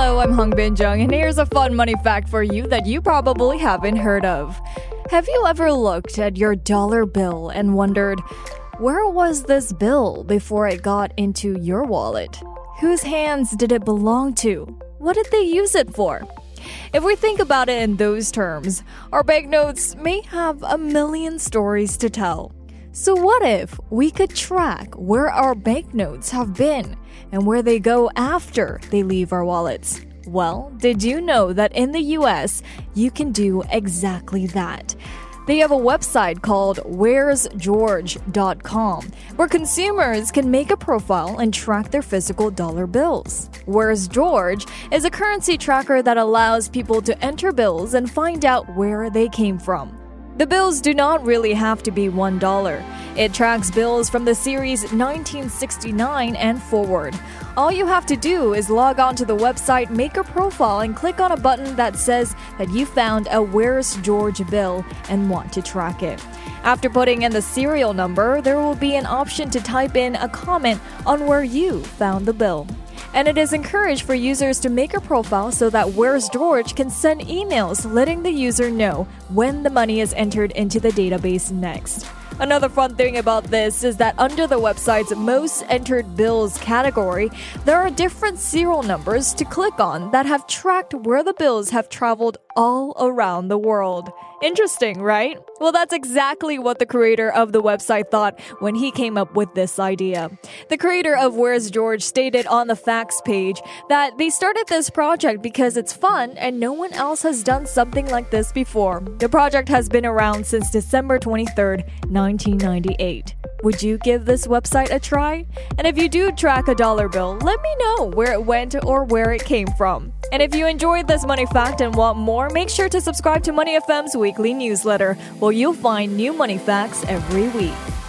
Hello, I'm Hung Bin Jung, and here's a fun money fact for you that you probably haven't heard of. Have you ever looked at your dollar bill and wondered, where was this bill before it got into your wallet? Whose hands did it belong to? What did they use it for? If we think about it in those terms, our banknotes may have a million stories to tell. So, what if we could track where our banknotes have been and where they go after they leave our wallets? Well, did you know that in the US, you can do exactly that? They have a website called where'sgeorge.com where consumers can make a profile and track their physical dollar bills. Where's George is a currency tracker that allows people to enter bills and find out where they came from. The bills do not really have to be $1. It tracks bills from the series 1969 and forward. All you have to do is log on to the website, make a profile, and click on a button that says that you found a Where's George bill and want to track it. After putting in the serial number, there will be an option to type in a comment on where you found the bill and it is encouraged for users to make a profile so that Where's George can send emails letting the user know when the money is entered into the database next. Another fun thing about this is that under the website's most entered bills category, there are different serial numbers to click on that have tracked where the bills have traveled all around the world. Interesting, right? Well, that's exactly what the creator of the website thought when he came up with this idea. The creator of Where's George stated on the facts page that they started this project because it's fun and no one else has done something like this before. The project has been around since December 23rd, 1998. Would you give this website a try? And if you do track a dollar bill, let me know where it went or where it came from. And if you enjoyed this money fact and want more, make sure to subscribe to Money FM's weekly newsletter, where you'll find new money facts every week.